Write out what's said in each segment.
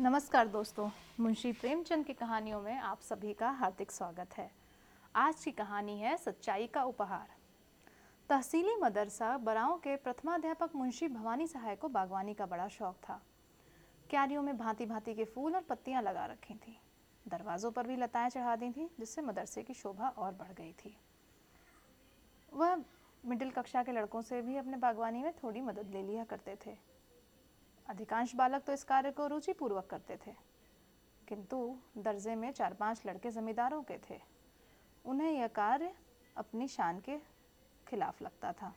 नमस्कार दोस्तों, मुंशी प्रेमचंद की कहानियों में आप सभी का हार्दिक स्वागत है। आज की कहानी है सच्चाई का उपहार। तहसीली मदरसा बराओं के प्रथमाध्यापक मुंशी भवानी सहाय को बागवानी का बड़ा शौक था। क्यारियों में भांति भांति के फूल और पत्तियाँ लगा रखी थी। दरवाज़ों पर भी लताएँ चढ़ा दी थी, जिससे मदरसे की शोभा और बढ़ गई थी। वह मिडिल कक्षा के लड़कों से भी अपने बागवानी में थोड़ी मदद ले लिया करते थे। अधिकांश बालक तो इस कार्य को रुचिपूर्वक करते थे। किंतु दर्जे में चार पाँच लड़के जमींदारों के थे। उन्हें यह कार्य अपनी शान के खिलाफ लगता था।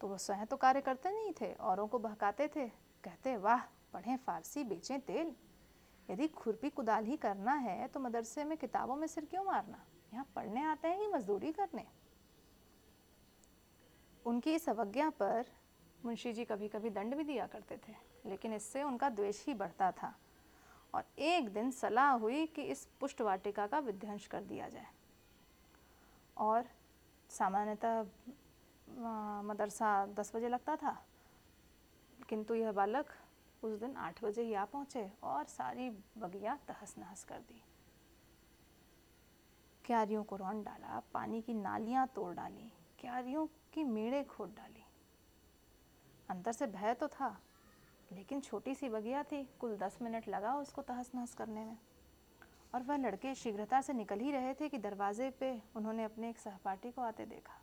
तो वो स्वयं तो कार्य करते नहीं थे, औरों को बहकाते थे। कहते, वाह, पढ़ें फारसी, बेचें तेल। यदि खुरपी कुदाल ही करना है तो मदरसे में किताबों में सिर क्यों मारना? यहाँ पढ़ने आते हैं कि मजदूरी करने? उनकी इस अवज्ञा पर मुंशी जी कभी कभी दंड भी दिया करते थे, लेकिन इससे उनका द्वेष ही बढ़ता था। और एक दिन सलाह हुई कि इस पुष्ट वाटिका का विध्वंस कर दिया जाए। और सामान्यतः मदरसा दस बजे लगता था, किंतु यह बालक उस दिन आठ बजे ही आ पहुँचे और सारी बगिया तहस नहस कर दी। क्यारियों को रौन डाला, पानी की नालियाँ तोड़ डाली, क्यारियों की मेड़े खोद डाली। अंदर से भय तो था, लेकिन छोटी सी बगिया थी, कुल दस मिनट लगा उसको तहस नहस करने में। और वह लड़के शीघ्रता से निकल ही रहे थे कि दरवाजे पे उन्होंने अपने एक सहपाठी को आते देखा।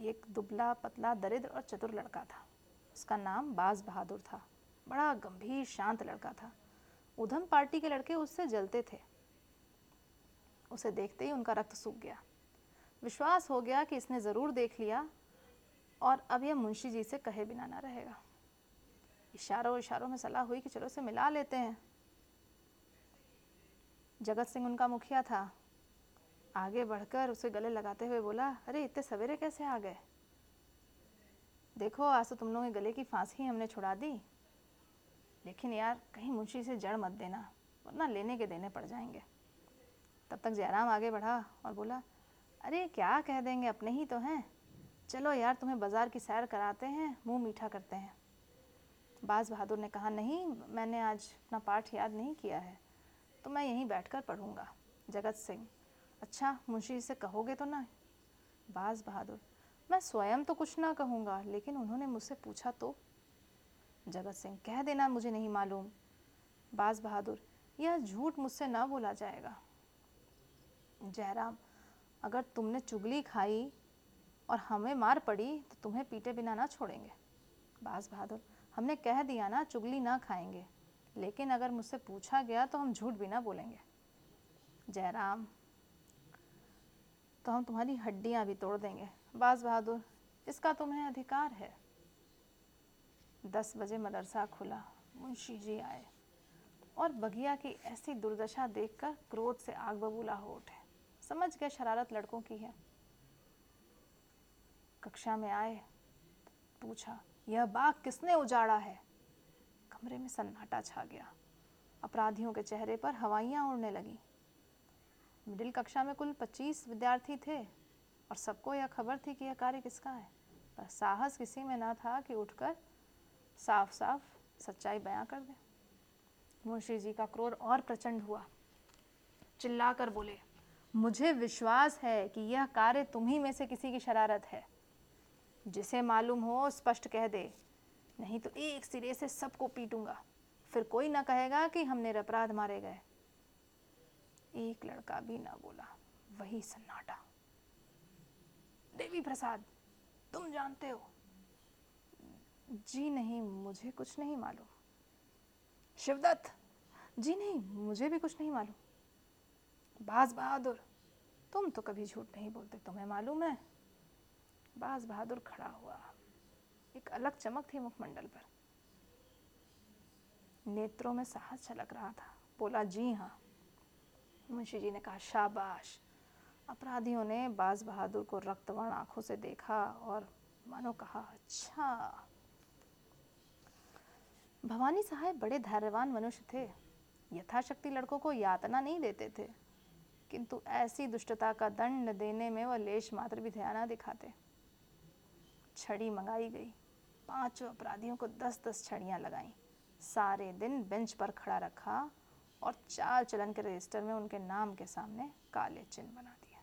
एक दुबला पतला दरिद्र और चतुर लड़का था। उसका नाम बाज बहादुर था। बड़ा गंभीर, शांत लड़का था। उधम पार्टी के लड़के उससे जलते थे। उसे देखते ही उनका रक्त सूख गया। विश्वास हो गया कि इसने ज़रूर देख लिया और अब यह मुंशी जी से कहे बिना ना रहेगा। इशारों इशारों में सलाह हुई कि चलो से मिला लेते हैं। जगत सिंह उनका मुखिया था। आगे बढ़कर उसे गले लगाते हुए बोला, अरे, इतने सवेरे कैसे आ गए? देखो, आज तो तुम लोगों के गले की फांसी हमने छुड़ा दी। लेकिन यार, कहीं मुंशी से जड़ मत देना, वरना लेने के देने पड़ जाएँगे। तब तक जयराम आगे बढ़ा और बोला, अरे, क्या कह देंगे, अपने ही तो हैं। चलो यार, तुम्हें बाज़ार की सैर कराते हैं, मुँह मीठा करते हैं। बाज बहादुर ने कहा, नहीं, मैंने आज अपना पाठ याद नहीं किया है तो मैं यहीं बैठकर पढ़ूँगा। जगत सिंह अच्छा मुंशी से कहोगे तो ना? बाज बहादुर, मैं स्वयं तो कुछ ना कहूँगा, लेकिन उन्होंने मुझसे पूछा तो? जगत सिंह, कह देना, मुझे नहीं मालूम। बाज बहादुर, यह झूठ मुझसे ना बोला जाएगा। जयराम, अगर तुमने चुगली खाई और हमें मार पड़ी तो तुम्हें पीटे बिना ना छोड़ेंगे। बास बहादुर, हमने कह दिया ना चुगली ना खाएँगे, लेकिन अगर मुझसे पूछा गया तो हम झूठ भी ना बोलेंगे। जयराम तो हम तुम्हारी हड्डियाँ भी तोड़ देंगे। बास बहादुर, इसका तुम्हें अधिकार है। दस बजे मदरसा खुला, मुंशी जी आए और बगिया की ऐसी दुर्दशा देखकर क्रोध से आग बबूला हो उठे। समझ गए शरारत लड़कों की है। कक्षा में आए, पूछा, यह बाग किसने उजाड़ा है? कमरे में सन्नाटा छा गया। अपराधियों के चेहरे पर हवाइयाँ उड़ने लगीं। मिडिल कक्षा में कुल 25 विद्यार्थी थे और सबको यह खबर थी कि यह कार्य किसका है। पर साहस किसी में ना था कि उठकर साफ़ साफ़ सच्चाई बयां कर दे। मुंशी जी का क्रोध और प्रचंड हुआ। चिल्लाकर बोले, मुझे विश्वास है कि यह कार्य तुम्ही में से किसी की शरारत है। जिसे मालूम हो, स्पष्ट कह दे। नहीं तो एक सिरे से सबको पीटूँगा। फिर कोई ना कहेगा कि हमने अपराध मारे गए। एक लड़का भी ना बोला, वही सन्नाटा। देवी प्रसाद, तुम जानते हो? जी नहीं, मुझे कुछ नहीं मालूम। शिवदत्त, जी नहीं, मुझे भी कुछ नहीं मालूम। बाज बहादुर, तुम तो कभी झूठ नहीं बोलते, तुम्हें मालूम है? बाज बहादुर खड़ा हुआ। एक अलग चमक थी मुखमंडल पर। नेत्रों में साहस छलक रहा था। बोला, जी हाँ। मुंशी जी ने कहा, शाबाश। अपराधियों ने बाज बहादुर को रक्तवर्ण आँखों से देखा और मानो कहा अच्छा। भवानी साहब बड़े धैर्यवान मनुष्य थे। यथाशक्ति लड़कों को यातना नहीं देते थे। किंतु ऐसी दुष्टता का दंड देने में वह लेश मात्र भी ध्यान दिखाते। छड़ी मंगाई गई। पाँचों अपराधियों को दस दस छड़ियाँ लगाई। सारे दिन बेंच पर खड़ा रखा और चाल चलन के रजिस्टर में उनके नाम के सामने काले चिन्ह बना दिए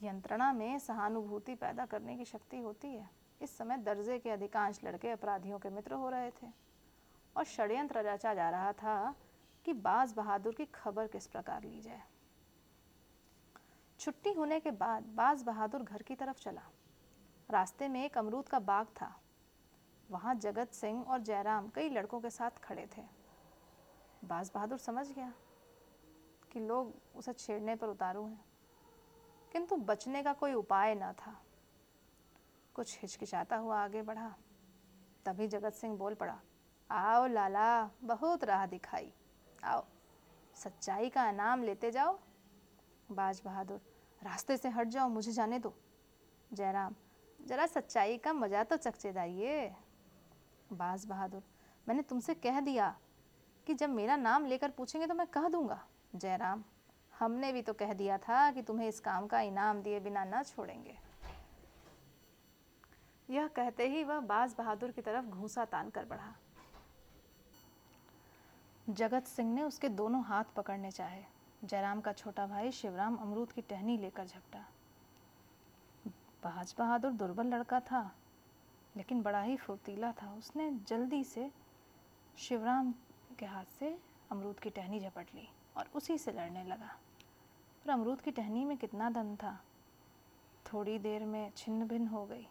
यंत्रणा में सहानुभूति पैदा करने की शक्ति होती है। इस समय दर्जे के अधिकांश लड़के अपराधियों के मित्र हो रहे थे और षड्यंत्र रचा जा रहा था कि बाज बहादुर की खबर किस प्रकार ली जाए। छुट्टी होने के बाद बाज बहादुर घर की तरफ़ चला। रास्ते में एक अमरूद का बाग था। वहाँ जगत सिंह और जयराम कई लड़कों के साथ खड़े थे। बाज बहादुर समझ गया कि लोग उसे छेड़ने पर उतारू हैं। किंतु बचने का कोई उपाय न था। कुछ हिचकिचाता हुआ आगे बढ़ा। तभी जगत सिंह बोल पड़ा, आओ लाला, बहुत राह दिखाई। आओ, सच्चाई का इनाम लेते जाओ। बाज बहादुर रास्ते से हट जाओ, मुझे जाने दो। जयराम, जरा सच्चाई का मज़ा तो चकचे जाइए बाज बहादुर, मैंने तुमसे कह दिया कि जब मेरा नाम लेकर पूछेंगे तो मैं कह दूँगा। जयराम, हमने भी तो कह दिया था कि तुम्हें इस काम का इनाम दिए बिना ना छोड़ेंगे। यह कहते ही वह बाज बहादुर की तरफ़ घूसा तान कर बढ़ा। जगत सिंह ने उसके दोनों हाथ पकड़ने चाहे। जयराम का छोटा भाई शिवराम अमरूद की टहनी लेकर झपटा। बाज बहादुर दुर्बल लड़का था, लेकिन बड़ा ही फुर्तीला था। उसने जल्दी से शिवराम के हाथ से अमरूद की टहनी झपट ली और उसी से लड़ने लगा। पर अमरूद की टहनी में कितना दम था। थोड़ी देर में छिन्न भिन्न हो गई,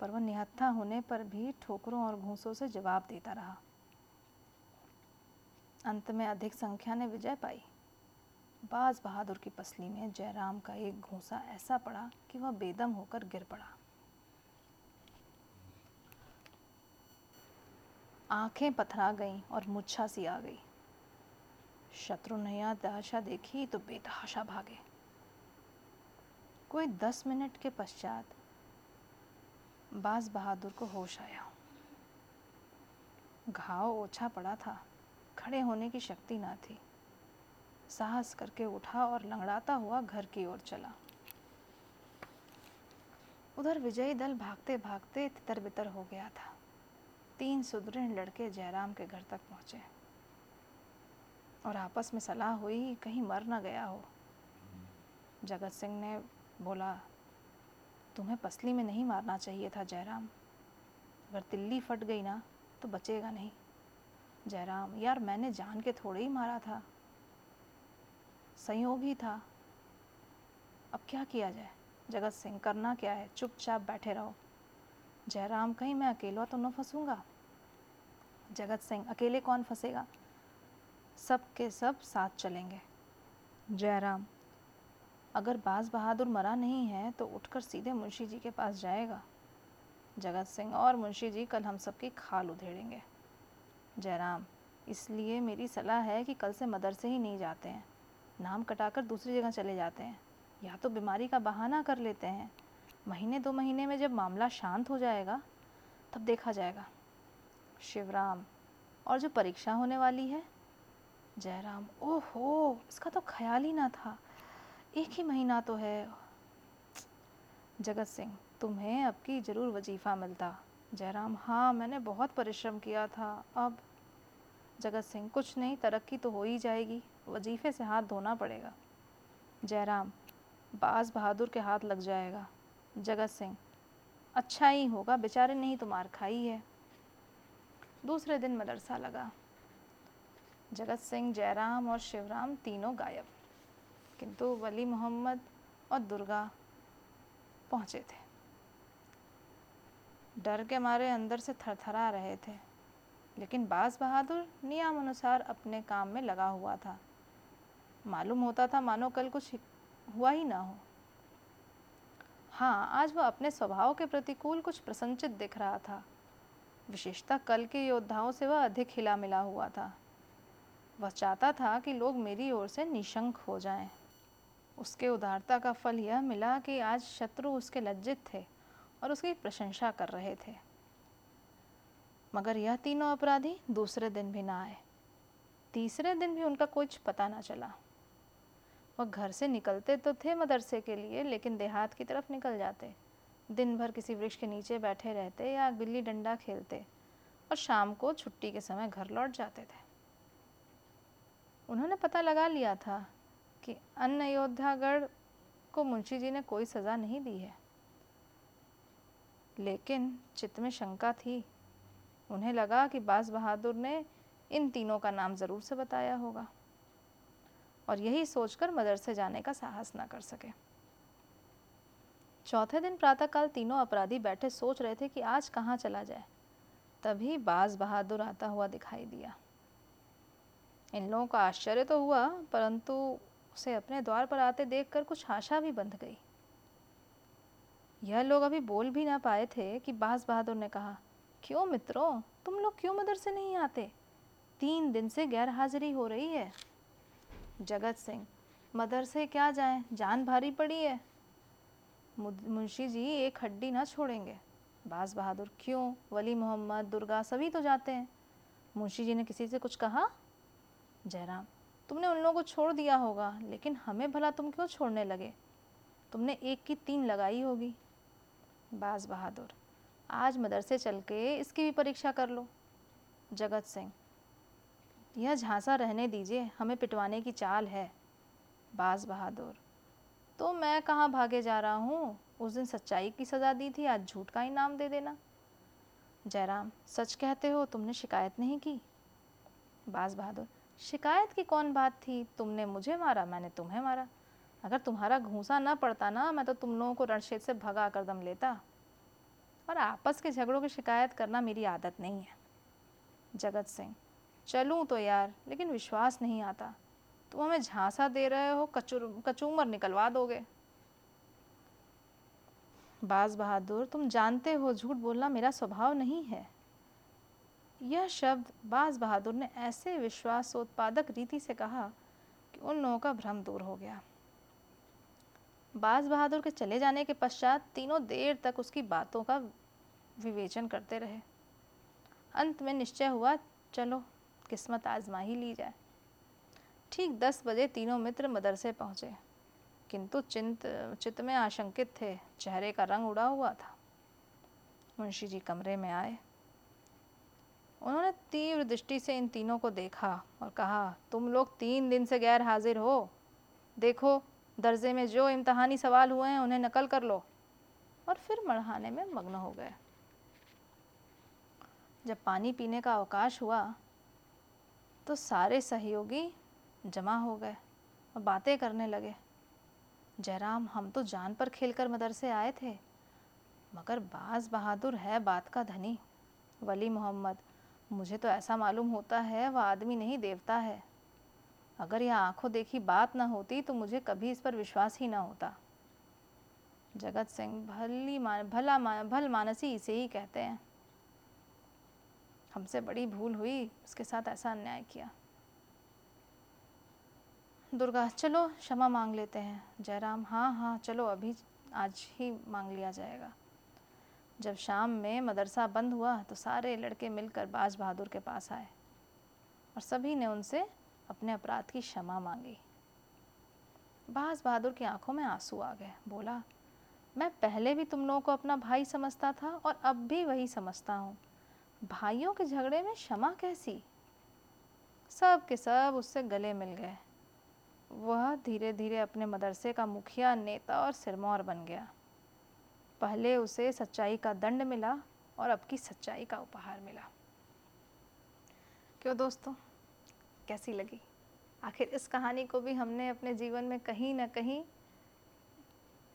पर वह निहत्था होने पर भी ठोकरों और घूसों से जवाब देता रहा। अंत में अधिक संख्या ने विजय पाई। बाज बहादुर की पसली में जयराम का एक घूसा ऐसा पड़ा कि वह बेदम होकर गिर पड़ा। आँखें पथरा गईं और मुच्छा सी आ गई। शत्रु नया दाशा देखी तो बेतहाशा भागे। कोई दस मिनट के पश्चात बाज बहादुर को होश आया। घाव ओछा पड़ा था। खड़े होने की शक्ति ना थी। साहस करके उठा और लंगड़ाता हुआ घर की ओर चला। उधर विजयी दल भागते भागते तितर बितर हो गया था। तीन सुदृढ़ लड़के जयराम के घर तक पहुँचे। और आपस में सलाह हुई कहीं मर न गया हो। जगत सिंह ने बोला, तुम्हें पसली में नहीं मारना चाहिए था जयराम। अगर तिल्ली फट गई ना तो बचेगा नहीं। जयराम, यार मैंने जान के थोड़े ही मारा था। संयोग ही था। अब क्या किया जाए? जगत सिंह, करना क्या है? चुपचाप बैठे रहो। जयराम, कहीं मैं अकेला तो न फंसूँगा? जगत सिंह, अकेले कौन फंसेगा? सब के सब साथ चलेंगे। जयराम, अगर बाज बहादुर मरा नहीं है तो उठकर सीधे मुंशी जी के पास जाएगा। जगत सिंह और मुंशी जी कल हम सबकी खाल उधेड़ेंगे। जयराम, इसलिए मेरी सलाह है कि कल से मदरसे ही नहीं जाते हैं। नाम कटाकर दूसरी जगह चले जाते हैं। या तो बीमारी का बहाना कर लेते हैं। महीने दो महीने में जब मामला शांत हो जाएगा, तब देखा जाएगा। शिवराम, और जो परीक्षा होने वाली है? जयराम, ओहो, इसका तो ख्याल ही ना था। एक ही महीना तो है। जगत सिंह, तुम्हें अब की ज़रूर वजीफ़ा मिलता। जयराम हाँ मैंने बहुत परिश्रम किया था। अब जगत सिंह, कुछ नहीं, तरक्की तो हो ही जाएगी। वजीफ़े से हाथ धोना पड़ेगा। जयराम, बाज बहादुर के हाथ लग जाएगा। जगत सिंह अच्छा ही होगा, बेचारे नहीं तो मार खाई है। दूसरे दिन मदरसा लगा। जगत सिंह, जयराम और शिवराम तीनों गायब। किंतु वली मोहम्मद और दुर्गा पहुँचे थे। डर के मारे अंदर से थरथरा रहे थे। लेकिन बाज बहादुर नियम अनुसार अपने काम में लगा हुआ था। मालूम होता था मानो कल कुछ हुआ ही ना हो। हाँ आज वह अपने स्वभाव के प्रतिकूल कुछ प्रसन्नचित दिख रहा था। विशेषता कल के योद्धाओं से वह अधिक हिला मिला हुआ था। वह चाहता था कि लोग मेरी ओर से निशंक हो जाएँ। उसके उदारता का फल यह मिला कि आज शत्रु उसके लज्जित थे और उसकी प्रशंसा कर रहे थे। मगर यह तीनों अपराधी दूसरे दिन भी ना आए। तीसरे दिन भी उनका कुछ पता ना चला। वह घर से निकलते तो थे मदरसे के लिए, लेकिन देहात की तरफ़ निकल जाते। दिन भर किसी वृक्ष के नीचे बैठे रहते या गिल्ली डंडा खेलते और शाम को छुट्टी के समय घर लौट जाते थे। उन्होंने पता लगा लिया था कि अन्न अयोध्यागढ़ को मुंशी जी ने कोई सज़ा नहीं दी है। लेकिन चित्त में शंका थी। उन्हें लगा कि बास बहादुर ने इन तीनों का नाम ज़रूर से बताया होगा। और यही सोचकर मदरसे जाने का साहस न कर सके। चौथे दिन प्रातःकाल तीनों अपराधी बैठे सोच रहे थे कि आज कहाँ चला जाए। तभी बाज बहादुर आता हुआ दिखाई दिया। इन लोगों का आश्चर्य तो हुआ, परंतु उसे अपने द्वार पर आते देखकर कुछ आशा भी बंध गई। यह लोग अभी बोल भी ना पाए थे कि बाज बहादुर ने कहा, क्यों मित्रों, तुम लोग क्यों मदरसे नहीं आते? तीन दिन से गैर हाजिरी हो रही है। जगत सिंह मदरसे क्या जाएँ? जान भारी पड़ी है। मुंशी जी, एक हड्डी ना छोड़ेंगे। बाज बहादुर क्यों? वली मोहम्मद, दुर्गा सभी तो जाते हैं। मुंशी जी ने किसी से कुछ कहा? जयराम, तुमने उन लोगों को छोड़ दिया होगा, लेकिन हमें भला तुम क्यों छोड़ने लगे? तुमने एक की तीन लगाई होगी। बाज बहादुर, आज मदरसे चल के इसकी भी परीक्षा कर लो। जगत सिंह यह झांसा रहने दीजिए, हमें पिटवाने की चाल है। बाज बहादुर तो मैं कहाँ भागे जा रहा हूँ? उस दिन सच्चाई की सज़ा दी थी, आज झूठ का इनाम दे देना। जयराम, सच कहते हो, तुमने शिकायत नहीं की? बाज बहादुर, शिकायत की कौन बात थी? तुमने मुझे मारा, मैंने तुम्हें मारा। अगर तुम्हारा घूसा ना पड़ता ना, मैं तो तुम लोगों को रणक्षेत्र से भगा कर दम लेता। और आपस के झगड़ों की शिकायत करना मेरी आदत नहीं है। जगत सिंह चलूँ तो यार, लेकिन विश्वास नहीं आता। तुम हमें झांसा दे रहे हो, कचूर, कचूमर निकलवा दोगे। बाज बहादुर, तुम जानते हो झूठ बोलना मेरा स्वभाव नहीं है। यह शब्द बाज बहादुर ने ऐसे विश्वासोत्पादक रीति से कहा कि उन लोगों का भ्रम दूर हो गया। बाज बहादुर के चले जाने के पश्चात तीनों देर तक उसकी बातों का विवेचन करते रहे। अंत में निश्चय हुआ, चलो। किस्मत आजमा ही ली जाए। ठीक दस बजे तीनों मित्र मदरसे पहुँचे। किंतु चिंत, चित्त में आशंकित थे। चेहरे का रंग उड़ा हुआ था। मुंशी जी कमरे में आए। उन्होंने तीव्र दृष्टि से इन तीनों को देखा और कहा, तुम लोग तीन दिन से गैर हाजिर हो। देखो, दर्जे में जो इम्तहानी सवाल हुए हैं, उन्हें नकल कर लो। और फिर मढ़ाने में मग्न हो गए। जब पानी पीने का अवकाश हुआ तो सारे सहयोगी जमा हो गए और बातें करने लगे। जयराम, हम तो जान पर खेलकर मदरसे आए थे, मगर बाज बहादुर है बात का धनी। वली मोहम्मद, मुझे तो ऐसा मालूम होता है वह आदमी नहीं देवता है। अगर यह आँखों देखी बात ना होती तो मुझे कभी इस पर विश्वास ही ना होता। जगत सिंह, भली मान, भला मान भल मानसी इसे ही कहते हैं। हमसे बड़ी भूल हुई, उसके साथ ऐसा अन्याय किया। दुर्गा, चलो, क्षमा मांग लेते हैं। जयराम हाँ हाँ चलो, अभी आज ही मांग लिया जाएगा। जब शाम में मदरसा बंद हुआ तो सारे लड़के मिलकर बाज बहादुर के पास आए और सभी ने उनसे अपने अपराध की क्षमा मांगी। बाज बहादुर की आँखों में आँसू आ गए। बोला, मैं पहले भी तुम लोगों को अपना भाई समझता था और अब भी वही समझता हूँ। भाइयों के झगड़े में क्षमा कैसी? सब के सब उससे गले मिल गए। वह धीरे धीरे अपने मदरसे का मुखिया, नेता और सिरमौर बन गया। पहले उसे सच्चाई का दंड मिला और अब की सच्चाई का उपहार मिला। क्यों दोस्तों? कैसी लगी? आखिर इस कहानी को भी हमने अपने जीवन में कहीं ना कहीं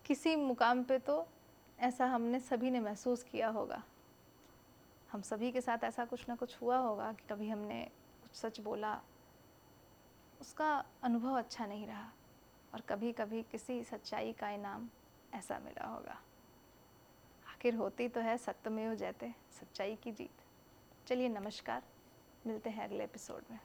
किसी मुकाम पे तो ऐसा हमने सभी ने महसूस किया होगा। हम सभी के साथ ऐसा कुछ ना कुछ हुआ होगा कि कभी हमने कुछ सच बोला, उसका अनुभव अच्छा नहीं रहा और कभी कभी किसी सच्चाई का इनाम ऐसा मिला होगा। आखिर होती तो है सत्यमेव जयते, सच्चाई की जीत। चलिए नमस्कार, मिलते हैं अगले एपिसोड में।